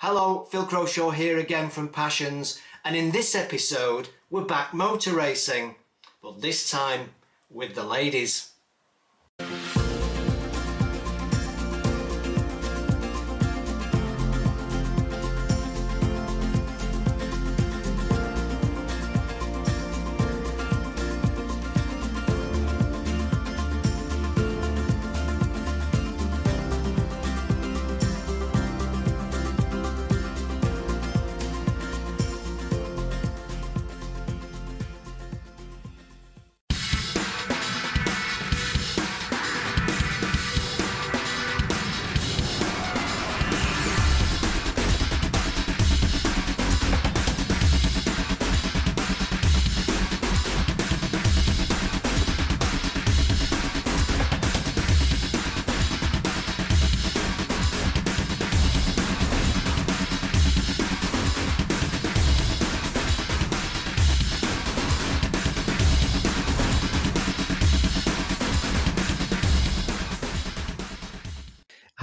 Hello, Phil Croshaw here again from Passions, and in this episode, we're back motor racing, but this time with the ladies.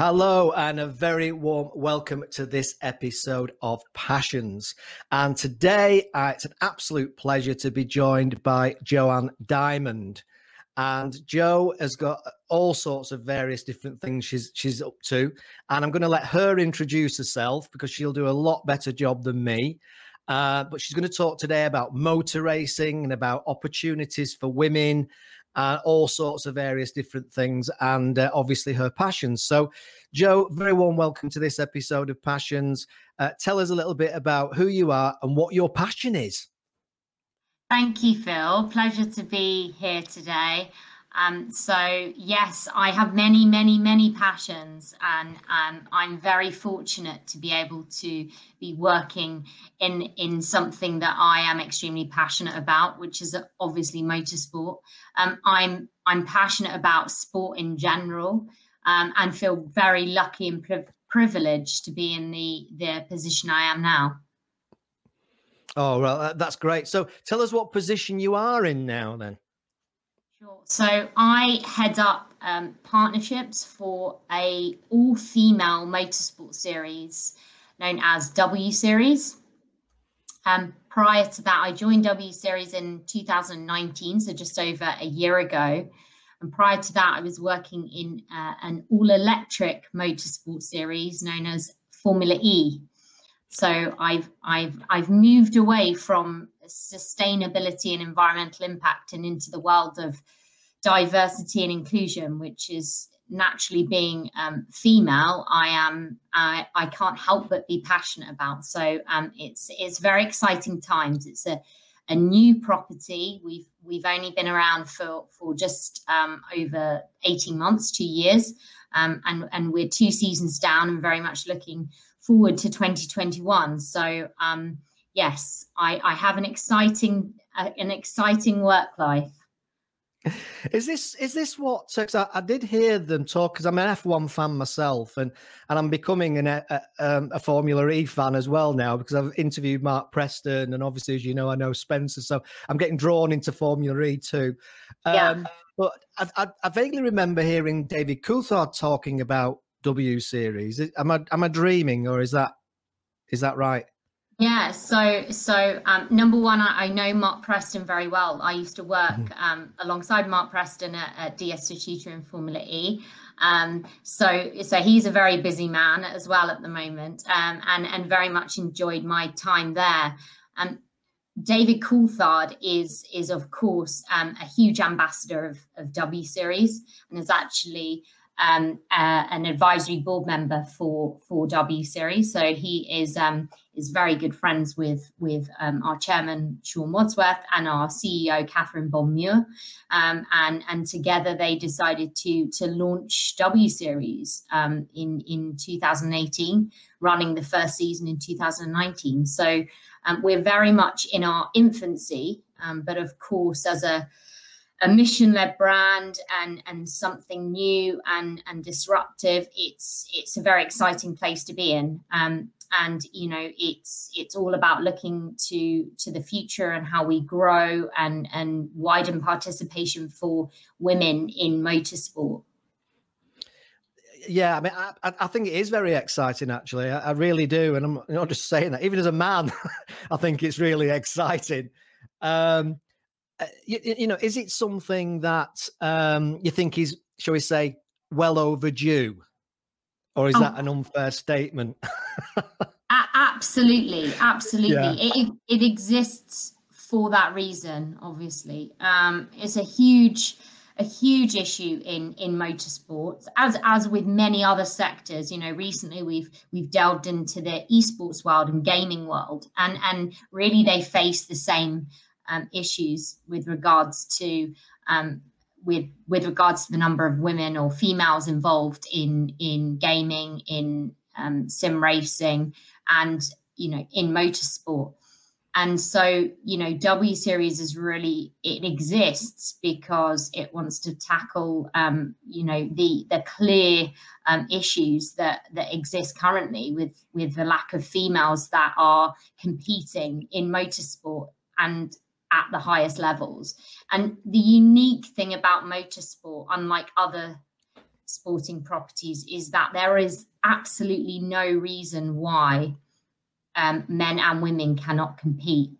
Hello, and a very warm welcome to this episode of Passions. And today, uh, it's an absolute pleasure to be joined by Joanne Diamond. And Joe has got all sorts of various different things she's she's up to, and I'm going to let her introduce herself because she'll do a lot better job than me. Uh, but she's going to talk today about motor racing and about opportunities for women uh, all sorts of various different things, and uh, obviously her passions. So, Joe, very warm welcome to this episode of Passions. Uh, tell us a little bit about who you are and what your passion is. Thank you, Phil. Pleasure to be here today. Um, so yes, I have many, many, many passions, and um, I'm very fortunate to be able to be working in in something that I am extremely passionate about, which is obviously motorsport. Um, I'm I'm passionate about sport in general, um, and feel very lucky and pri- privileged to be in the the position I am now. Oh well, that's great. So tell us what position you are in now, then. So I head up um, partnerships for a all-female motorsport series known as W Series. Um, prior to that, I joined W Series in 2019, so just over a year ago. And prior to that, I was working in uh, an all-electric motorsport series known as Formula E. So I've I've I've moved away from sustainability and environmental impact and into the world of diversity and inclusion, which is naturally being um, female, I am I, I can't help but be passionate about. So um, it's it's very exciting times. It's a a new property. We've we've only been around for for just um, over eighteen months, two years, um, and and we're two seasons down, and very much looking forward to 2021. So um, yes, I, I have an exciting uh, an exciting work life. Is this is this what? I, I, did hear them talk because I'm an F1 fan myself, and and I'm becoming an, a, um, a, Formula E fan as well now because I've interviewed Mark Preston, and obviously, as you know, I know Spencer, so I'm getting drawn into Formula E too. Um, yeah. But I, I, I, vaguely remember hearing David Coulthard talking about W Series. Am I am I dreaming, or is that is that right? Yeah, so so um, number one, I, I, know Mark Preston very well. I used to work mm-hmm. um, alongside Mark Preston at, at DS Techeetah in Formula E. Um, so so he's a very busy man as well at the moment, um, and and very much enjoyed my time there. Um, David Coulthard is is of course um, a huge ambassador of, of W Series and is actually um, uh, an advisory board member for for W Series. So he is um, is very good friends with with um, our chairman Sean Wadsworth and our CEO Catherine Bond Muir, um, and and together they decided to to launch W Series um, in in 2018, running the first season in 2019. So um, we're very much in our infancy, but of course as a a mission-led brand and and something new and and disruptive it's it's a very exciting place to be in um, and you know it's it's all about looking to to the future and how we grow and and widen participation for women in motorsport Yeah, I mean, I, I think it is very exciting. Actually, I, I really do, and I'm not just saying that. Even as a man, I think it's really exciting. Um, uh, you, you, know, is it something that um, you think is, shall we say, well overdue, or is oh. that an unfair statement? absolutely, absolutely. Yeah. It it exists for that reason. Obviously, um, it's a huge a huge issue in in motorsports as as with many other sectors you know recently we've we've delved into the esports world and gaming world and and really they face the same um, issues with regards to um, with with regards to the number of women or females involved in in gaming in um, sim racing and you know in motorsport. And so, you know, W Series is really it exists because it wants to tackle, um, you know, the the clear um, issues that that exist currently with with the lack of females that are competing in motorsport. And at the highest levels. And the unique thing about motorsport, unlike other sporting properties, is that there is absolutely no reason why um, men and women cannot compete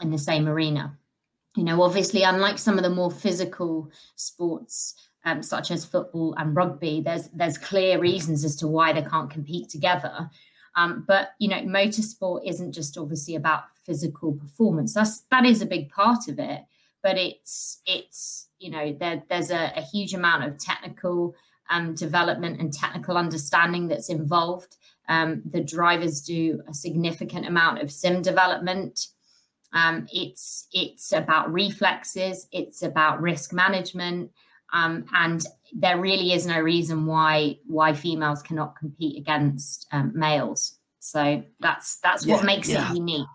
in the same arena. You know, obviously, unlike some of the more physical sports, um, such as football and rugby, there's there's clear reasons as to why they can't compete together. Um, but you know, motorsport isn't just obviously about physical performance. That's that is a big part of it, but it's it's you know there, there's a, a huge amount of technical um, development and technical understanding that's involved. Um, the drivers do a significant amount of sim development. Um, it's it's about reflexes. It's about risk management, um, and there really is no reason why why females cannot compete against um, males. So that's that's yeah, what makes yeah. it unique.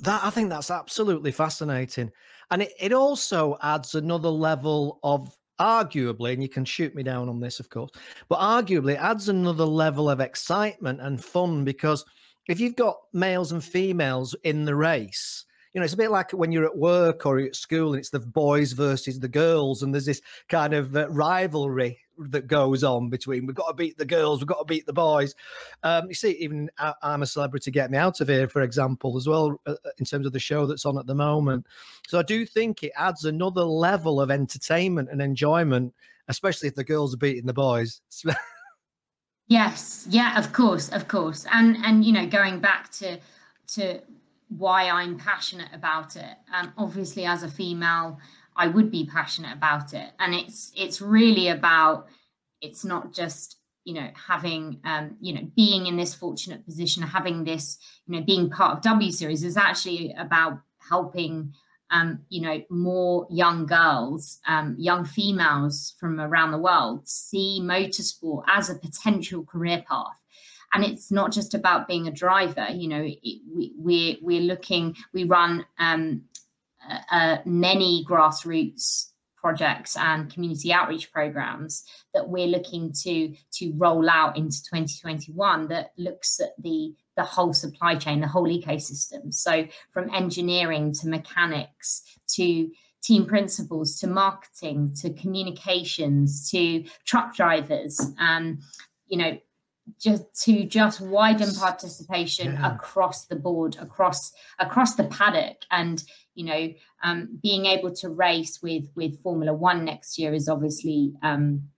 That I think that's absolutely fascinating, and it, it also adds another level of arguably, and you can shoot me down on this, of course, but arguably adds another level of excitement and fun because if you've got males and females in the race, you know, it's a bit like when you're at work or at school and it's the boys versus the girls, and there's this kind of uh, rivalry that goes on between we've got to beat the girls, we've got to beat the boys. Um, you see, even I'm a celebrity, get me out of here, for example, as well, uh, uh, in terms of the show that's on at the moment. So I do think it adds another level of entertainment and enjoyment, especially if the girls are beating the boys. yes, yeah, of course, of course, and and you know, going back to to why I'm passionate about it. Um, obviously, as a female, I would be passionate about it, and it's it's really about. It's not just you know having um, you know being in this fortunate position, having this you know being part of W Series is actually about helping um, you know, more young girls, um, young females from around the world see motorsport as a potential career path and it's not just about being a driver you know it, we, we're we're looking we run um, uh, many grassroots projects and community outreach programs that we're looking to to roll out into 2021 that looks at the the whole supply chain the whole ecosystem. So from engineering to mechanics to team principals to marketing to communications to truck drivers um, you know just to just widen participation yeah. across the board across across the paddock. And you know um, being able to race with with formula one next year is obviously um,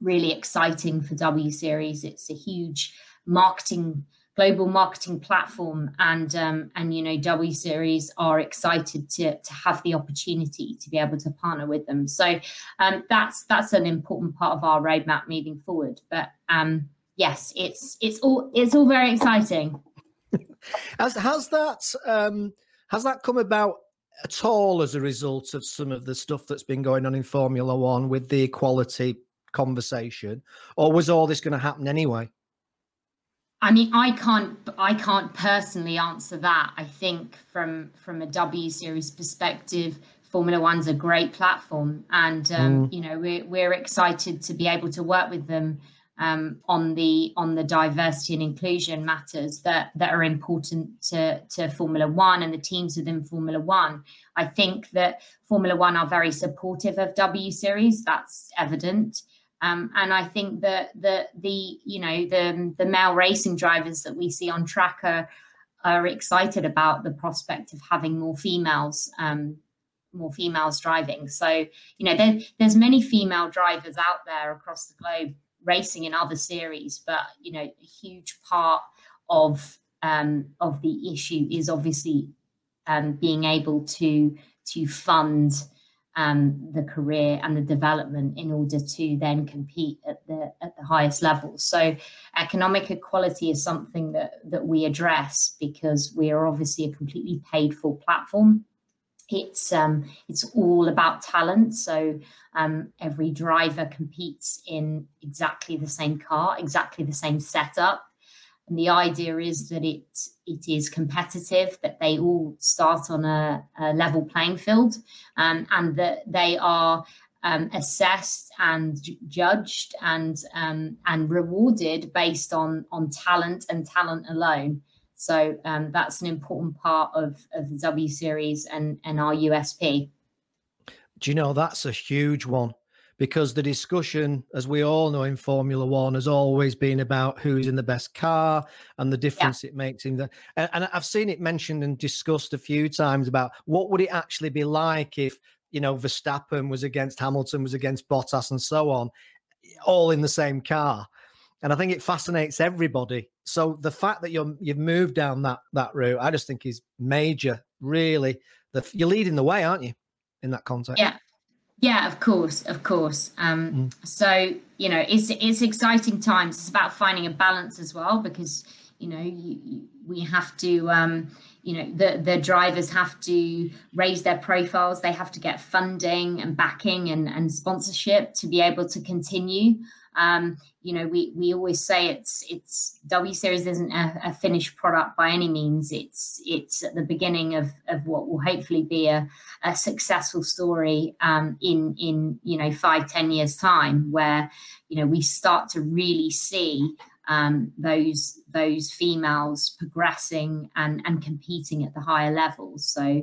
really exciting for w series. It's a huge marketing global marketing platform. And um, and you know w series are excited to to have the opportunity to be able to partner with them. So um, that's that's an important part of our roadmap moving forward. But um yes, it's it's all it's all very exciting. has has that um, has that come about at all as a result of some of the stuff that's been going on in Formula One with the equality conversation, or was all this going to happen anyway? I mean, I can't I can't personally answer that. I think from from a W series perspective, Formula One's a great platform, and um, mm. you know we're we're excited to be able to work with them um, on the on the diversity and inclusion matters that that are important to to Formula One and the teams within Formula One. I think that Formula One are very supportive of W Series. That's evident. Um, and I think that the the you know the the male racing drivers that we see on track are, are excited about the prospect of having more females um, more females driving. So you know there, there's many female drivers out there across the globe racing in other series, but you know a huge part of um, of the issue is obviously um, being able to to fund um, the career and the development in order to then compete at the at the highest levels. So economic equality is something that that we address because we are obviously a completely paid for platform. It's um, it's all about talent. So um, every driver competes in exactly the same car, exactly the same setup. And the idea is that it it is competitive, that they all start on a, a level playing field, um, and that they are um, assessed and judged and um, and rewarded based on on talent and talent alone. So um, that's an important part of, of the W Series and and our USP. Do you know that's a huge one? because the discussion, as we all know in Formula One, has always been about who's in the best car and the difference yeah. it makes in the. And, and, I've seen it mentioned and discussed a few times about what would it actually be like if you know Verstappen was against Hamilton, was against Bottas, and so on, all in the same car. And I think it fascinates everybody. So the fact that you're you've moved down that that route, I just think is major. Really, the, you're leading the way, aren't you? In that context. Yeah, yeah, of course, of course. Um, mm. So you know, it's it's exciting times. It's about finding a balance as well because you know you, you, we have to. Um, you know the the drivers have to raise their profiles they have to get funding and backing and, and sponsorship to be able to continue um, you know, we we always say it's it's W Series isn't a, a, finished product by any means. It's it's at the beginning of of what will hopefully be a, a successful story um, in in you know five ten years time, where you know we start to really see um, those those females progressing and and competing at the higher levels. So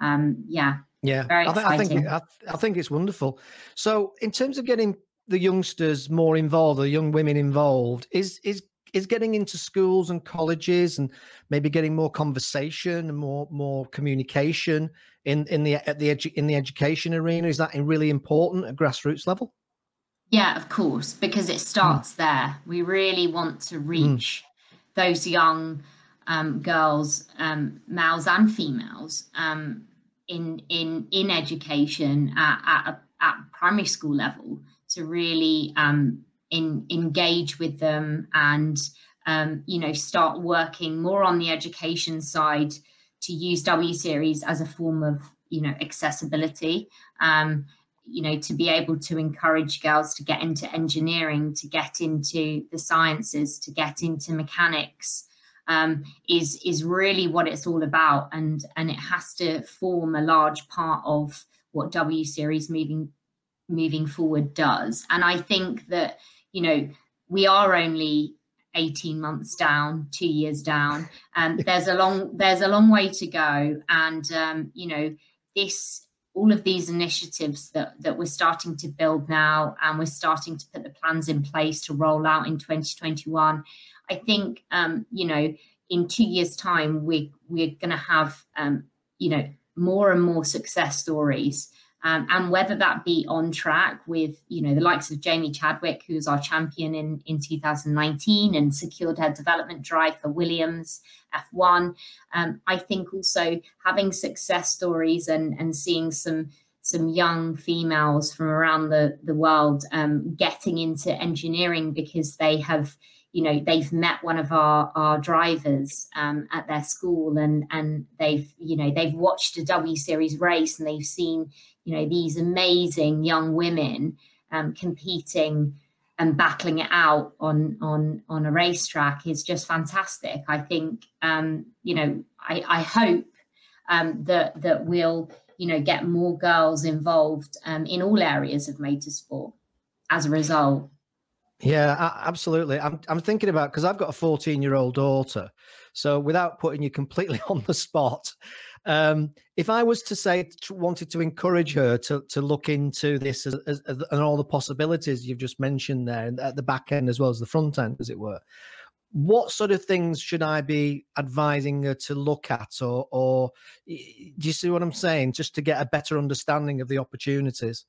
um, yeah. Yeah, I, th- I, think I, I think it's wonderful. So, in terms of getting the youngsters more involved, the young women involved, is is is getting into schools and colleges and maybe getting more conversation and more more communication in in the at the edu- in the education arena. Is that really important at grassroots level? Yeah, of course, because it starts mm. there. We really want to hmm. reach mm. those young um, girls, um, males and females, um, in in in education at, at, at primary school level to really um, in, engage with them and um, you know start working more on the education side to use W series as a form of you know accessibility. Um, you know to be able to encourage girls to get into engineering, to get into the sciences, to get into mechanics. Um, is is really what it's all about, and and it has to form a large part of what W Series moving moving forward does. And I think that, you know, we are only 18 months down, two years down, and there's a long there's a long way to go. And um, you know, this all of these initiatives that that we're starting to build now and we're starting to put the plans in place to roll out in 2021 i think um, you know in two years time we we're going to have um, you know more and more success stories um, and whether that be on track with you know the likes of Jamie Chadwick, who's our champion in in 2019 and secured her development drive for Williams F1. Um, I think also having success stories and and seeing some some young females from around the the world um, getting into engineering because they have you know they've met one of our our drivers um, at their school and and they've you know they've watched a W series race and they've seen you know these amazing young women um, competing and battling it out on on on a racetrack is just fantastic. I think um, you know I, I hope um, that that we'll you know get more girls involved um, in all areas of motorsport as a result. Yeah, absolutely. I'm I'm thinking about because I've got a 14 year old daughter. So without putting you completely on the spot, Um, if I was to say wanted to encourage her to to look into this as, as, as, and all the possibilities you've just mentioned there at the back end as well as the front end, as it were, what sort of things should I be advising her to look at, or or do you see what I'm saying? Just to get a better understanding of the opportunities.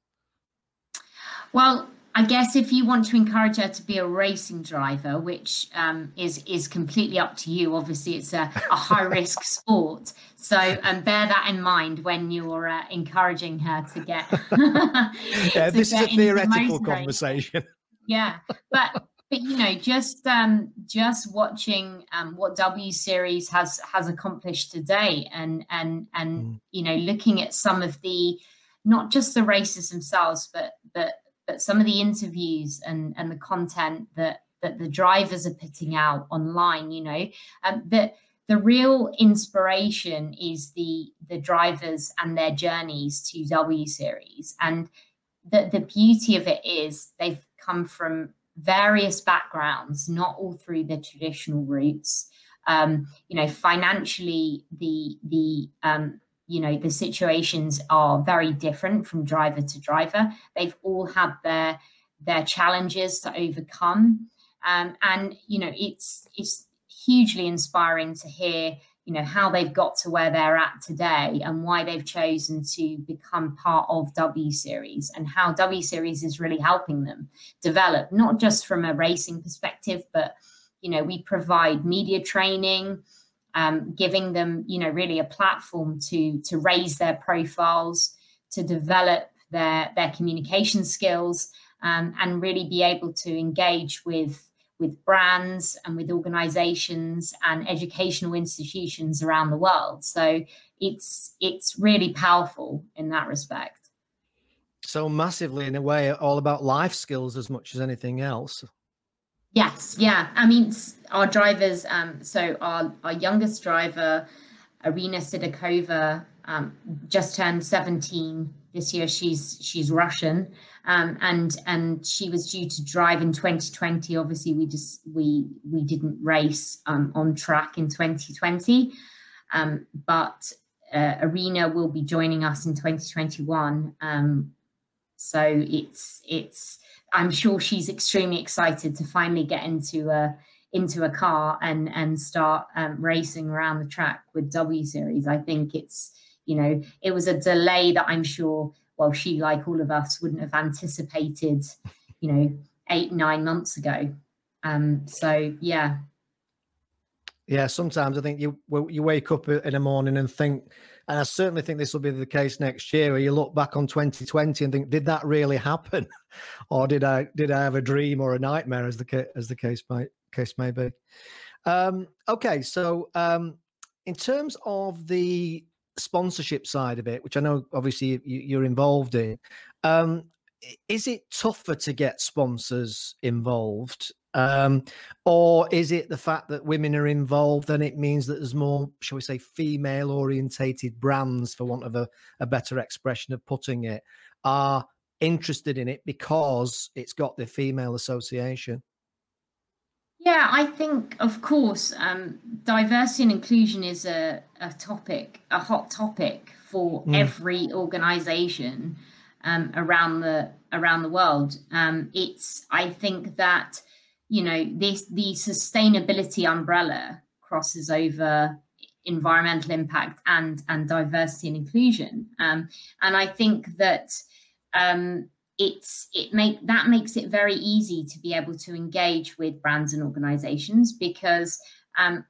Well, I guess if you want to encourage her to be a racing driver, which um, is is completely up to you. Obviously, it's a, a high risk sport, so um, bear that in mind when you're uh, encouraging her to get. yeah, to this get is a theoretical conversation. Yeah, but but you know, just um, just watching um, what W Series has has accomplished today, and and and mm. you know, looking at some of the not just the races themselves, but but but some of the interviews and and the content that that the drivers are putting out online you know um, that the real inspiration is the the drivers and their journeys to W series. And the the beauty of it is they've come from various backgrounds not all through the traditional routes. Um, you know financially the the um, you know the situations are very different from driver to driver. They've all had their their challenges to overcome. Um, and you know it's it's hugely inspiring to hear you know how they've got to where they're at today and why they've chosen to become part of W Series and how W Series is really helping them develop not just from a racing perspective but you know we provide media training um, giving them, you know, really a platform to to raise their profiles, to develop their their communication skills, um, and really be able to engage with with brands and with organizations and educational institutions around the world. So it's it's really powerful in that respect. So massively, in a way, all about life skills as much as anything else. Yes, yeah. I mean, our drivers. Um, so our our youngest driver, Irina Sidorkova, um, just turned seventeen this year. She's she's Russian, um, and and she was due to drive in 2020. Obviously, we just we we didn't race um, on track in 2020, um, but uh, Irina will be joining us in 2021. Um, so it's it's I'm sure she's extremely excited to finally get into a into a car and and start um, racing around the track with W Series. I think it's you know it was a delay that I'm sure well she like all of us wouldn't have anticipated you know eight nine months ago. Um, so yeah. Yeah, sometimes I think you you wake up in the morning and think and I certainly think this will be the case next year, where you look back on 2020 and think, did that really happen, or did I did I have a dream or a nightmare, as the as the case might case may be. Um, okay, so um, in terms of the sponsorship side of it, which I know obviously you, are involved in, um, is it tougher to get sponsors involved um, or is it the fact that women are involved and it means that there's more, shall we say, female orientated brands, for want of a, a better expression of putting it, are interested in it because it's got the female association? Yeah, I think, of course, um, diversity and inclusion is a, a topic, a hot topic for mm. every organization um, around the around the world. Um, it's, I think that you know this the sustainability umbrella crosses over environmental impact and and diversity and inclusion. Um, and i think that um, it's it make that makes it very easy to be able to engage with brands and organizations because um,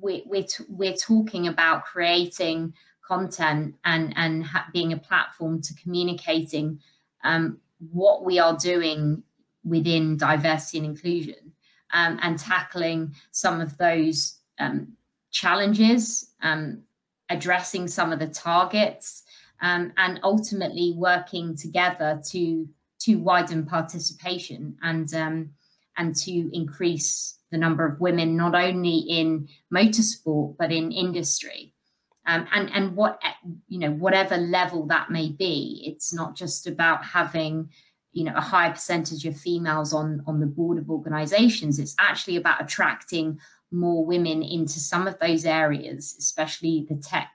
we, we're, t- we're talking about creating content and and ha- being a platform to communicating um, what we are doing within diversity and inclusion um, and tackling some of those um, challenges, um, addressing some of the targets, um, and ultimately working together to to widen participation and um, and to increase the number of women not only in motorsport but in industry. Um, and and what you know whatever level that may be it's not just about having you know a high percentage of females on on the board of organizations it's actually about attracting more women into some of those areas especially the tech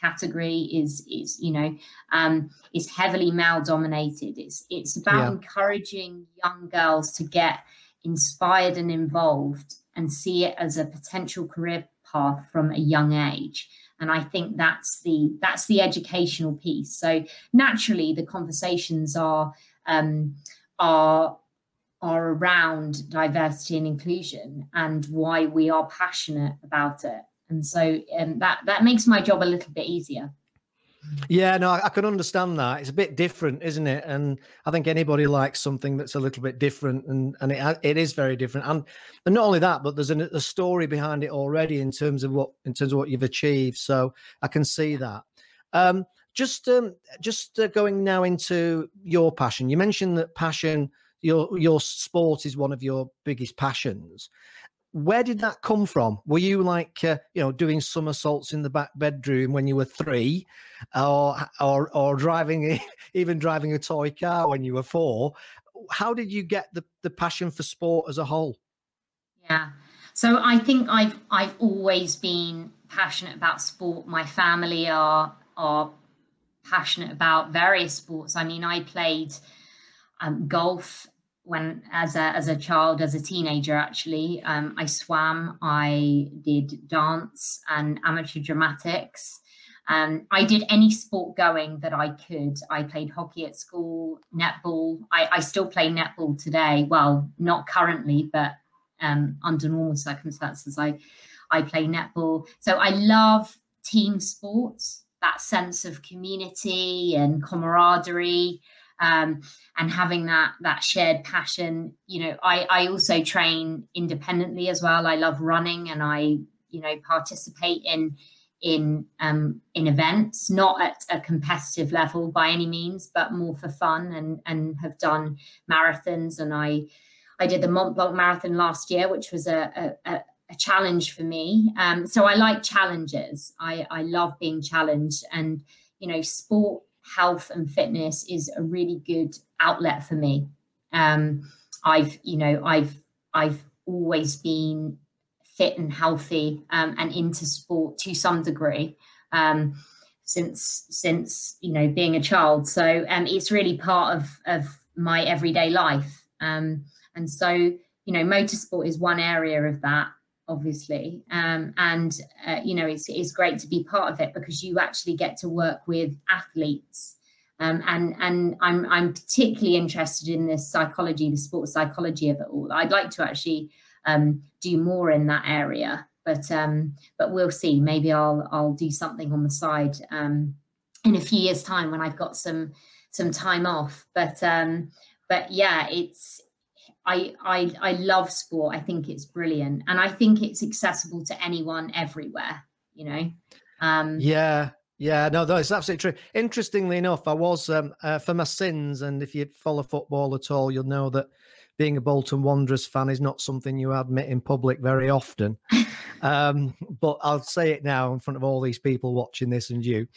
category is is you know um, is heavily male dominated. It's it's about yeah. encouraging young girls to get inspired and involved and see it as a potential career path from a young age and i think that's the that's the educational piece so naturally the conversations are um, are are around diversity and inclusion and why we are passionate about it and so um, that that makes my job a little bit easier yeah, no, I, can understand that. It's a bit different, isn't it? And I think anybody likes something that's a little bit different, and and it it is very different. And and not only that, but there's a, a story behind it already in terms of what in terms of what you've achieved. So I can see that. Um, just um, just uh, going now into your passion. You mentioned that passion, your your sport is one of your biggest passions where did that come from? Were you like, uh, you know, doing somersaults in the back bedroom when you were three, or or or driving, even driving a toy car when you were four? How did you get the the passion for sport as a whole? Yeah, so I think I've I've always been passionate about sport. My family are are passionate about various sports. I mean, I played um, golf when as a as a child as a teenager actually. Um, i swam i did dance and amateur dramatics. Um, i did any sport going that i could. I played hockey at school netball. I, I still play netball today. Well not currently but um, under normal circumstances i i play netball. So i love team sports that sense of community and camaraderie um, and having that that shared passion. You know, I I also train independently as well. I love running, and I you know participate in in um, in events, not at a competitive level by any means, but more for fun, and and have done marathons. And I I did the Mont Blanc Marathon last year, which was a, a, a challenge for me. Um, so I like challenges. I I love being challenged, and you know, sport health and fitness is a really good outlet for me. Um, I've, you know, I've I've always been fit and healthy um, and into sport to some degree um, since since you know being a child. So um, it's really part of of my everyday life. Um, and so you know, motorsport is one area of that obviously um, and uh, you know it's, it's great to be part of it because you actually get to work with athletes um, and and I'm I'm particularly interested in this psychology, the sports psychology of it all. I'd like to actually um, do more in that area, but um, but we'll see. Maybe I'll I'll do something on the side um, in a few years' time when I've got some some time off. But um, but yeah, it's I, I I love sport. I think it's brilliant, and I think it's accessible to anyone everywhere. You know. Um, yeah, yeah, no, that's absolutely true. Interestingly enough, I was um, uh, for my sins, and if you follow football at all, you'll know that being a Bolton Wanderers fan is not something you admit in public very often. um, but I'll say it now in front of all these people watching this and you.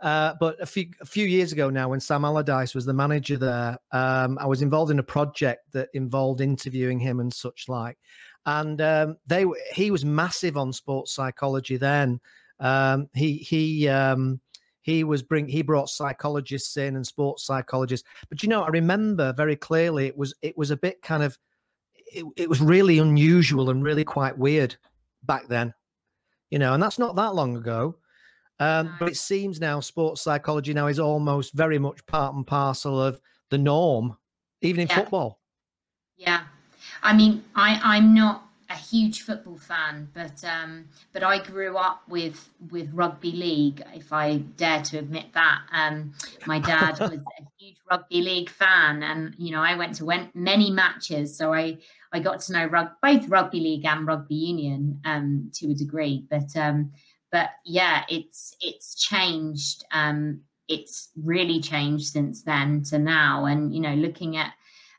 Uh, but a few a few years ago now, when Sam Allardyce was the manager there, um, I was involved in a project that involved interviewing him and such like. And um, they he was massive on sports psychology then. Um, he he um, he was bring he brought psychologists in and sports psychologists. But you know, I remember very clearly it was it was a bit kind of it, it was really unusual and really quite weird back then. You know, and that's not that long ago. Um, but it seems now sports psychology now is almost very much part and parcel of the norm, even in yeah. football. Yeah, I mean, I I'm not a huge football fan, but um, but I grew up with with rugby league, if I dare to admit that. Um, my dad was a huge rugby league fan, and you know I went to went many matches, so I I got to know rug, both rugby league and rugby union um, to a degree. But um, but yeah, it's it's changed. Um, it's really changed since then to now, and you know looking at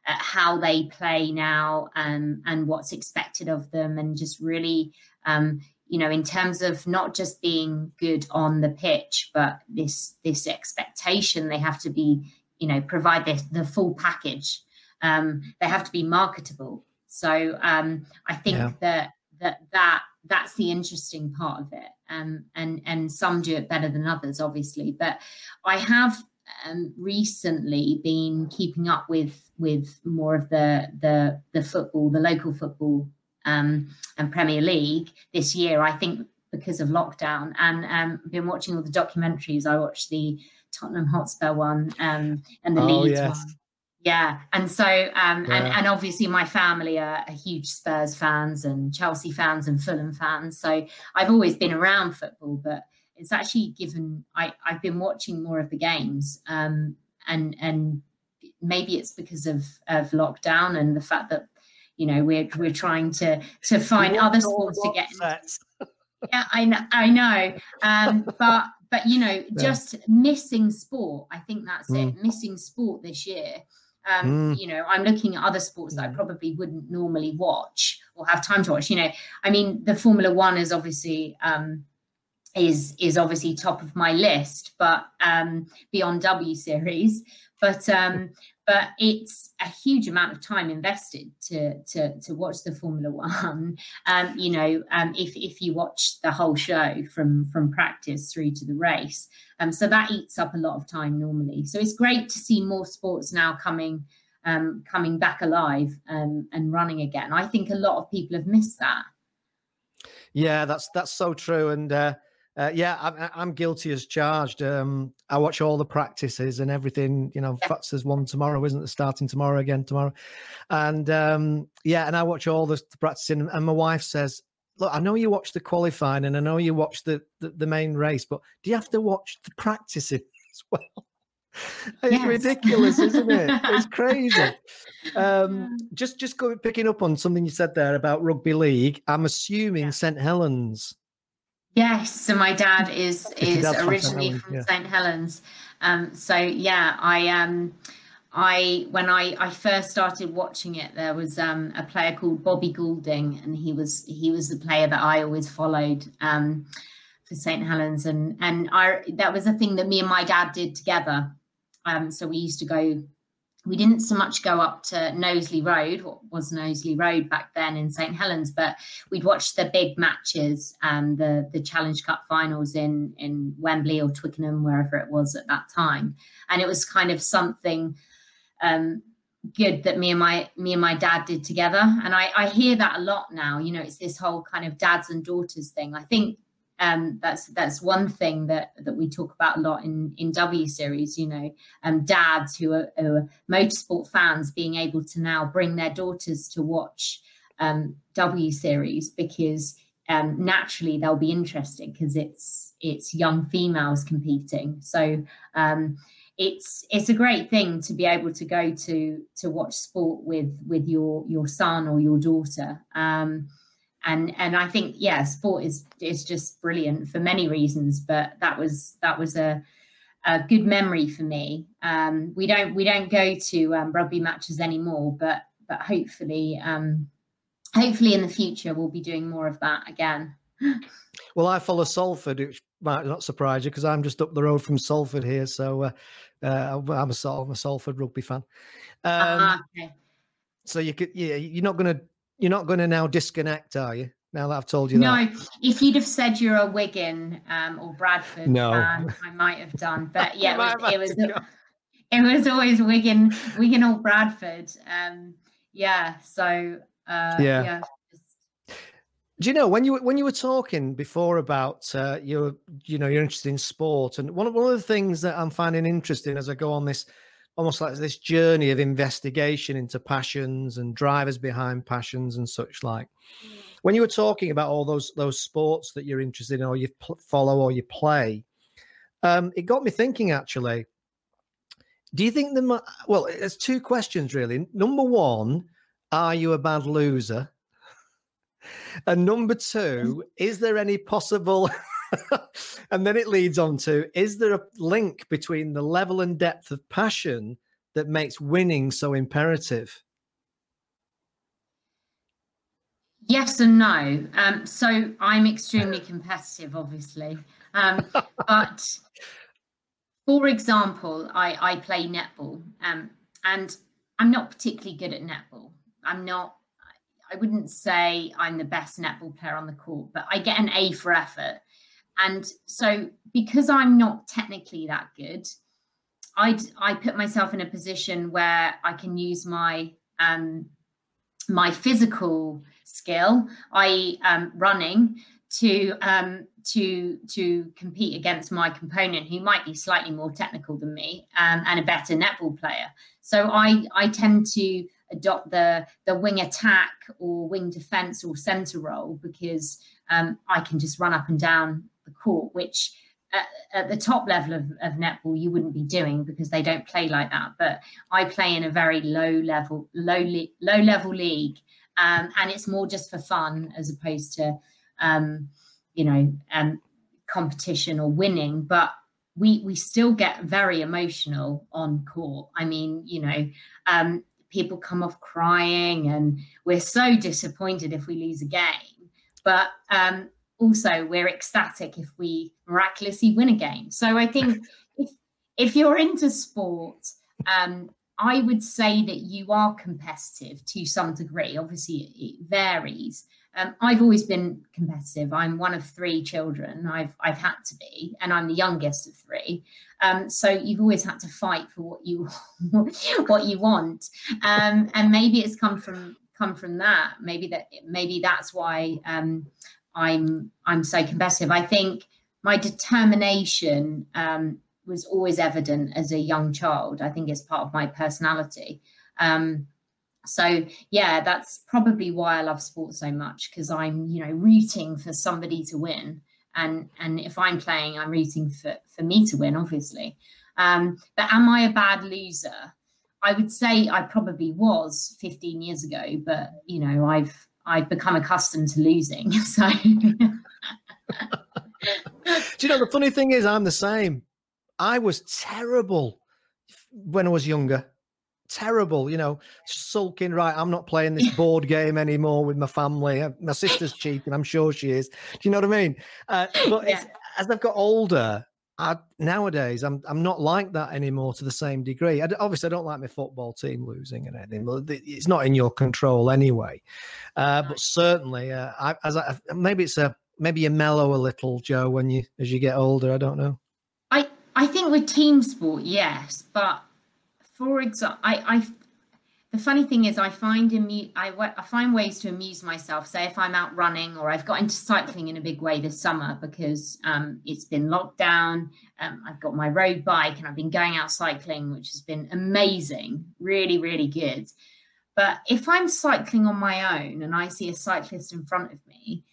how they play now um, and what's expected of them, and just really, um, you know, in terms of not just being good on the pitch, but this this expectation they have to be, you know, provide this, the full package. Um, they have to be marketable. So um, I think yeah. that that that that's the interesting part of it. Um, and and some do it better than others, obviously. But I have um, recently been keeping up with with more of the the the football, the local football um, and Premier League this year. I think because of lockdown, and um, been watching all the documentaries. I watched the Tottenham Hotspur one um, and the oh, Leeds yes. one. Yeah, and so um, yeah. and and obviously my family are, are, huge Spurs fans and Chelsea fans and Fulham fans. So I've always been around football, but it's actually given I I've been watching more of the games, um, and and maybe it's because of of lockdown and the fact that you know we're we're trying to to find other sports to get. yeah, I know, I know, um, but but you know, yeah. just missing sport. I think that's mm. it. Missing sport this year um, mm. You know, I'm looking at other sports that I mm. probably wouldn't normally watch or have time to watch. You know, I mean, the Formula One is obviously um, is is obviously top of my list, but um, beyond W Series. But um, but it's a huge amount of time invested to to to watch the Formula One. Um, you know, um, if if you watch the whole show from from practice through to the race, um, so that eats up a lot of time normally. So it's great to see more sports now coming um, coming back alive um, and running again. I think a lot of people have missed that. Yeah, that's that's so true, and. Uh uh, yeah, I'm, I'm, guilty as charged. Um, I watch all the practices and everything. You know, yeah. there's one tomorrow, isn't it? Starting tomorrow again tomorrow, and um, yeah, and I watch all the, the practicing. And my wife says, "Look, I know you watch the qualifying and I know you watch the, the, the main race, but do you have to watch the practicing as well?" it's yes. ridiculous, isn't it? It's crazy. Um, just just go, picking up on something you said there about rugby league. I'm assuming yeah. St Helens Yes, so my dad is is originally from yeah. St Helens. Um, so yeah, I um, I when I I first started watching it, there was um, a player called Bobby Goulding, and he was he was the player that I always followed um, for St Helens, and and I that was a thing that me and my dad did together. Um, so we used to go we didn't so much go up to Knowsley Road, what was Knowsley Road back then in St Helens, but we'd watch the big matches, um, the the Challenge Cup finals in in Wembley or Twickenham, wherever it was at that time, and it was kind of something um, good that me and my me and my dad did together. And I, I hear that a lot now. You know, it's this whole kind of dads and daughters thing. I think um, that's that's one thing that that we talk about a lot in in W series. You know, um, dads who are, who are, motorsport fans being able to now bring their daughters to watch um, W series because um, naturally they'll be interested because it's it's young females competing. So um, it's it's a great thing to be able to go to to watch sport with with your your son or your daughter. Um, and and I think yeah, sport is is just brilliant for many reasons. But that was that was a a good memory for me. Um, we don't we don't go to um, rugby matches anymore, but but hopefully um, hopefully in the future we'll be doing more of that again. well, I follow Salford, which might not surprise you because I'm just up the road from Salford here. So uh, uh, I'm a, I'm a Salford rugby fan. Uh-huh, okay. So you could yeah, you're not going to you're not going to now disconnect, are you? Now that I've told you no, that. No, if you'd have said you're a Wigan um, or Bradford no. fan, I might have done. But yeah, it was, it was, it was always Wigan, Wigan or Bradford. Um, yeah, so uh, yeah. yeah do you know when you when you were talking before about uh, your you know you're interested in sport and one of one of the things that I'm finding interesting as I go on this almost like this journey of investigation into passions and drivers behind passions and such like. Mm. When you were talking about all those those sports that you're interested in or you pl- follow or you play, um, it got me thinking actually. Do you think the well? There's two questions really. Number one, are you a bad loser? And number two, is there any possible and then it leads on to is there a link between the level and depth of passion that makes winning so imperative? Yes and no. Um, so I'm extremely competitive, obviously. Um, but for example, I, I play netball um, and I'm not particularly good at netball. I'm not I wouldn't say I'm the best netball player on the court, but I get an A for effort. And so because I'm not technically that good, I I put myself in a position where I can use my um, my physical skill, i.e., um, running, to um, to to compete against my component who might be slightly more technical than me um, and a better netball player. So I I tend to adopt the the wing attack or wing defense or center role because um, I can just run up and down the court, which at, at, the top level of, of netball you wouldn't be doing because they don't play like that. But I play in a very low level, low le- low level league, um, and it's more just for fun as opposed to um, you know um, competition or winning. But we we still get very emotional on court. I mean, you know, um, people come off crying, and we're so disappointed if we lose a game. But um, also we're ecstatic if we miraculously win a game. So I think if if you're into sport, um, I would say that you are competitive to some degree. Obviously, it varies. Um, I've always been competitive. I'm one of three children. I've I've had to be, and I'm the youngest of three. Um, so you've always had to fight for what you what you want, um, and maybe it's come from come from that. Maybe that maybe that's why um, I'm I'm so competitive. I think my determination um, was always evident as a young child. I think it's part of my personality. Um, so yeah, that's probably why I love sports so much because I'm you know rooting for somebody to win, and and if I'm playing, I'm rooting for for me to win, obviously. Um, but am I a bad loser? I would say I probably was 15 years ago, but you know I've I've become accustomed to losing. So, do you know the funny thing is, I'm the same. I was terrible when I was younger. Terrible, you know, sulking. Right, I'm not playing this board game anymore with my family. Uh, my sister's cheating. I'm sure she is. Do you know what I mean? Uh, but yeah. as I've got older, I, nowadays I'm I'm not like that anymore to the same degree. I, obviously, I don't like my football team losing and anything. But it's not in your control anyway. Uh, but certainly, uh, I, as I, maybe it's a maybe you mellow a little, Joe, when you as you get older. I don't know. I I think with team sport, yes, but for example, I I the funny thing is, I find amu- I, I find ways to amuse myself. Say if I'm out running, or I've got into cycling in a big way this summer because um, it's been locked down. Um, I've got my road bike, and I've been going out cycling, which has been amazing, really, really good. But if I'm cycling on my own and I see a cyclist in front of me,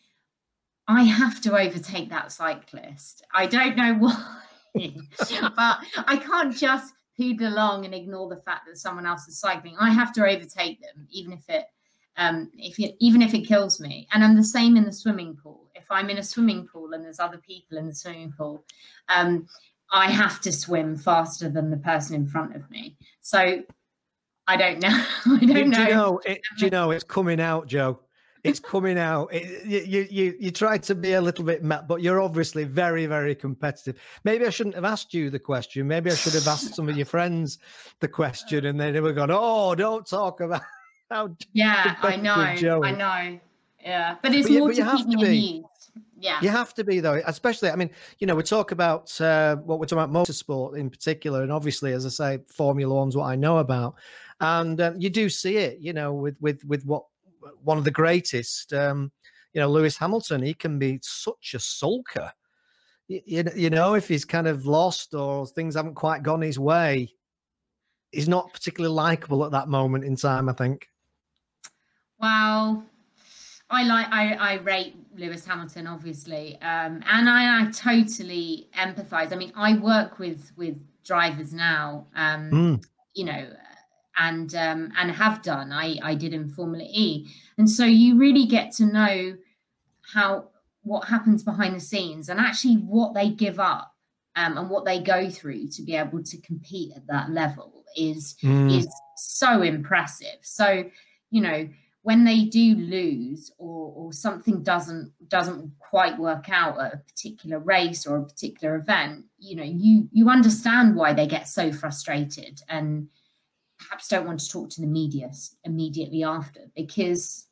I have to overtake that cyclist. I don't know why, but I can't just poodle along and ignore the fact that someone else is cycling. I have to overtake them, even if it um, if it, even if it kills me. And I'm the same in the swimming pool. If I'm in a swimming pool and there's other people in the swimming pool, um, I have to swim faster than the person in front of me. So I don't know. I don't do, know. Do you know, it, do you know it's coming out, Joe? It's coming out. It, you you you try to be a little bit mad, but you're obviously very very competitive. Maybe I shouldn't have asked you the question. Maybe I should have asked some of your friends the question, and they were going, "Oh, don't talk about how." Yeah, I know. Joey. I know. Yeah, but it's but more you, to keep me amused. Yeah. You have to be though, especially. I mean, you know, we talk about uh, what we're talking about motorsport in particular, and obviously, as I say, Formula One's what I know about, and um, you do see it, you know, with with with what one of the greatest. Um, you know, Lewis Hamilton, he can be such a sulker. You, you know, if he's kind of lost or things haven't quite gone his way, he's not particularly likable at that moment in time. I think. Well, I like I, I rate Lewis Hamilton obviously, um, and I, I totally empathise. I mean, I work with with drivers now. Um, mm. You know, and um, and have done. I I did in Formula E, and so you really get to know how what happens behind the scenes and actually what they give up um, and what they go through to be able to compete at that level is mm. is so impressive. So you know when they do lose or, or something doesn't doesn't quite work out at a particular race or a particular event you know you you understand why they get so frustrated and perhaps don't want to talk to the media immediately after because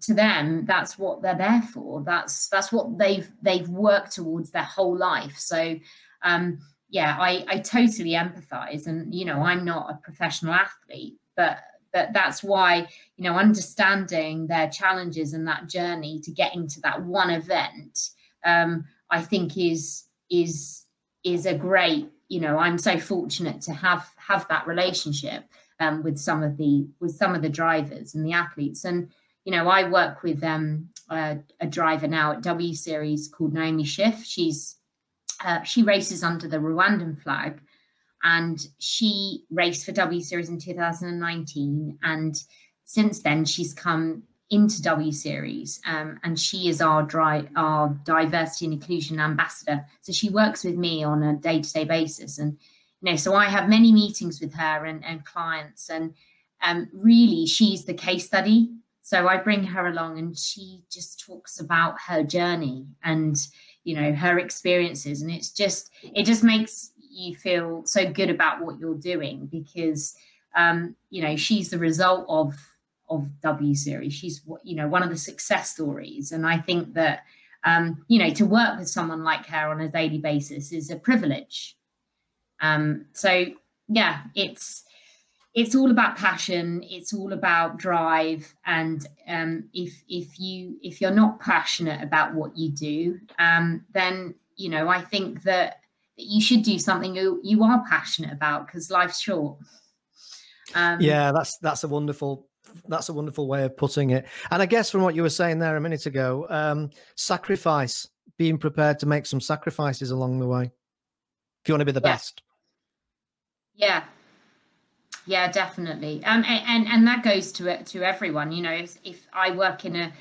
to them that's what they're there for. That's that's what they've they've worked towards their whole life. So um yeah i i totally empathize and you know i'm not a professional athlete but but that's why you know understanding their challenges and that journey to getting to that one event um i think is is is a great you know i'm so fortunate to have have that relationship um, with some of the with some of the drivers and the athletes and you know, I work with um, a, driver now at W Series called Naomi Schiff. She's uh, she races under the Rwandan flag, and she raced for W Series in 2019. And since then, she's come into W Series, um, and she is our dry, our diversity and inclusion ambassador. So she works with me on a day to day basis, and you know, so I have many meetings with her and, and clients, and um, really, she's the case study so I bring her along and she just talks about her journey and, you know, her experiences. And it's just, it just makes you feel so good about what you're doing because, um, you know, she's the result of, of W series. She's, you know, one of the success stories. And I think that, um, you know, to work with someone like her on a daily basis is a privilege. Um, so yeah, it's, it's all about passion. It's all about drive. And um, if if you if you're not passionate about what you do um, then you know i think that, that you should do something you, you are passionate about because life's short. Um, yeah that's that's a wonderful that's a wonderful way of putting it. And i guess from what you were saying there a minute ago um, sacrifice being prepared to make some sacrifices along the way. If you want to be the yeah. best yeah. Yeah definitely. Um, and, and and that goes to to everyone you know if, if i work in a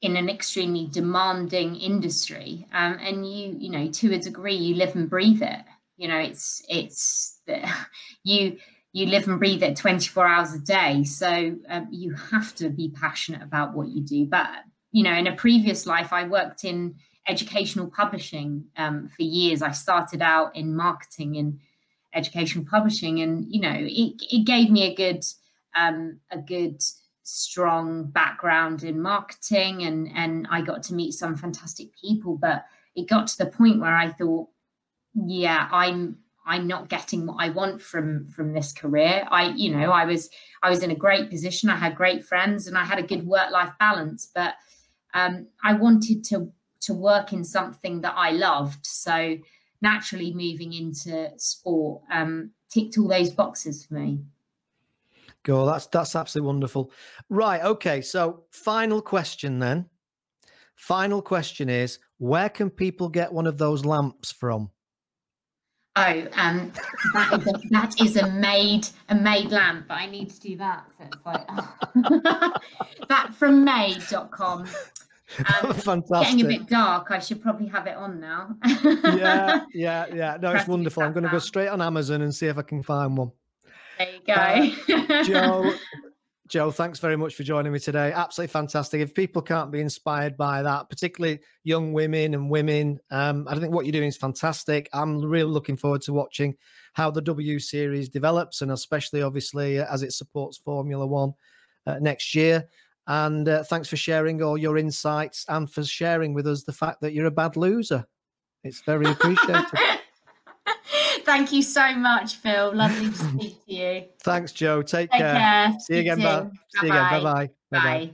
in an extremely demanding industry um, and you you know to a degree you live and breathe it. You know it's it's you you live and breathe it 24 hours a day. So um, you have to be passionate about what you do. But you know in a previous life i worked in educational publishing um, for years. I started out in marketing and educational publishing, and you know, it it gave me a good um, a good strong background in marketing, and and I got to meet some fantastic people. But it got to the point where I thought, yeah, I'm I'm not getting what I want from from this career. I, you know, I was I was in a great position. I had great friends, and I had a good work life balance. But um, I wanted to to work in something that I loved. So naturally moving into sport um, ticked all those boxes for me. Go, that's that's absolutely wonderful. Right, okay. So, final question then. Final question is: Where can people get one of those lamps from? Oh, um, that is a, that is a made a made lamp, but I need to do that. So it's like that from made.com. Um, Fantastic. Getting a bit dark. I should probably have it on now. yeah, yeah, yeah. No, it's wonderful. I'm going to go straight on Amazon and see if I can find one. There you go. Uh, Joe, Joe, thanks very much for joining me today. Absolutely fantastic. If people can't be inspired by that, particularly young women and women, um, I think what you're doing is fantastic. I'm really looking forward to watching how the W Series develops, and especially, obviously, as it supports Formula One uh, next year. And uh, thanks for sharing all your insights and for sharing with us the fact that you're a bad loser. It's very appreciated. Thank you so much, Phil. Lovely to speak to you. Thanks, Joe. Take, Take care. care. See you again. Bye. See you again. Bye-bye. Bye.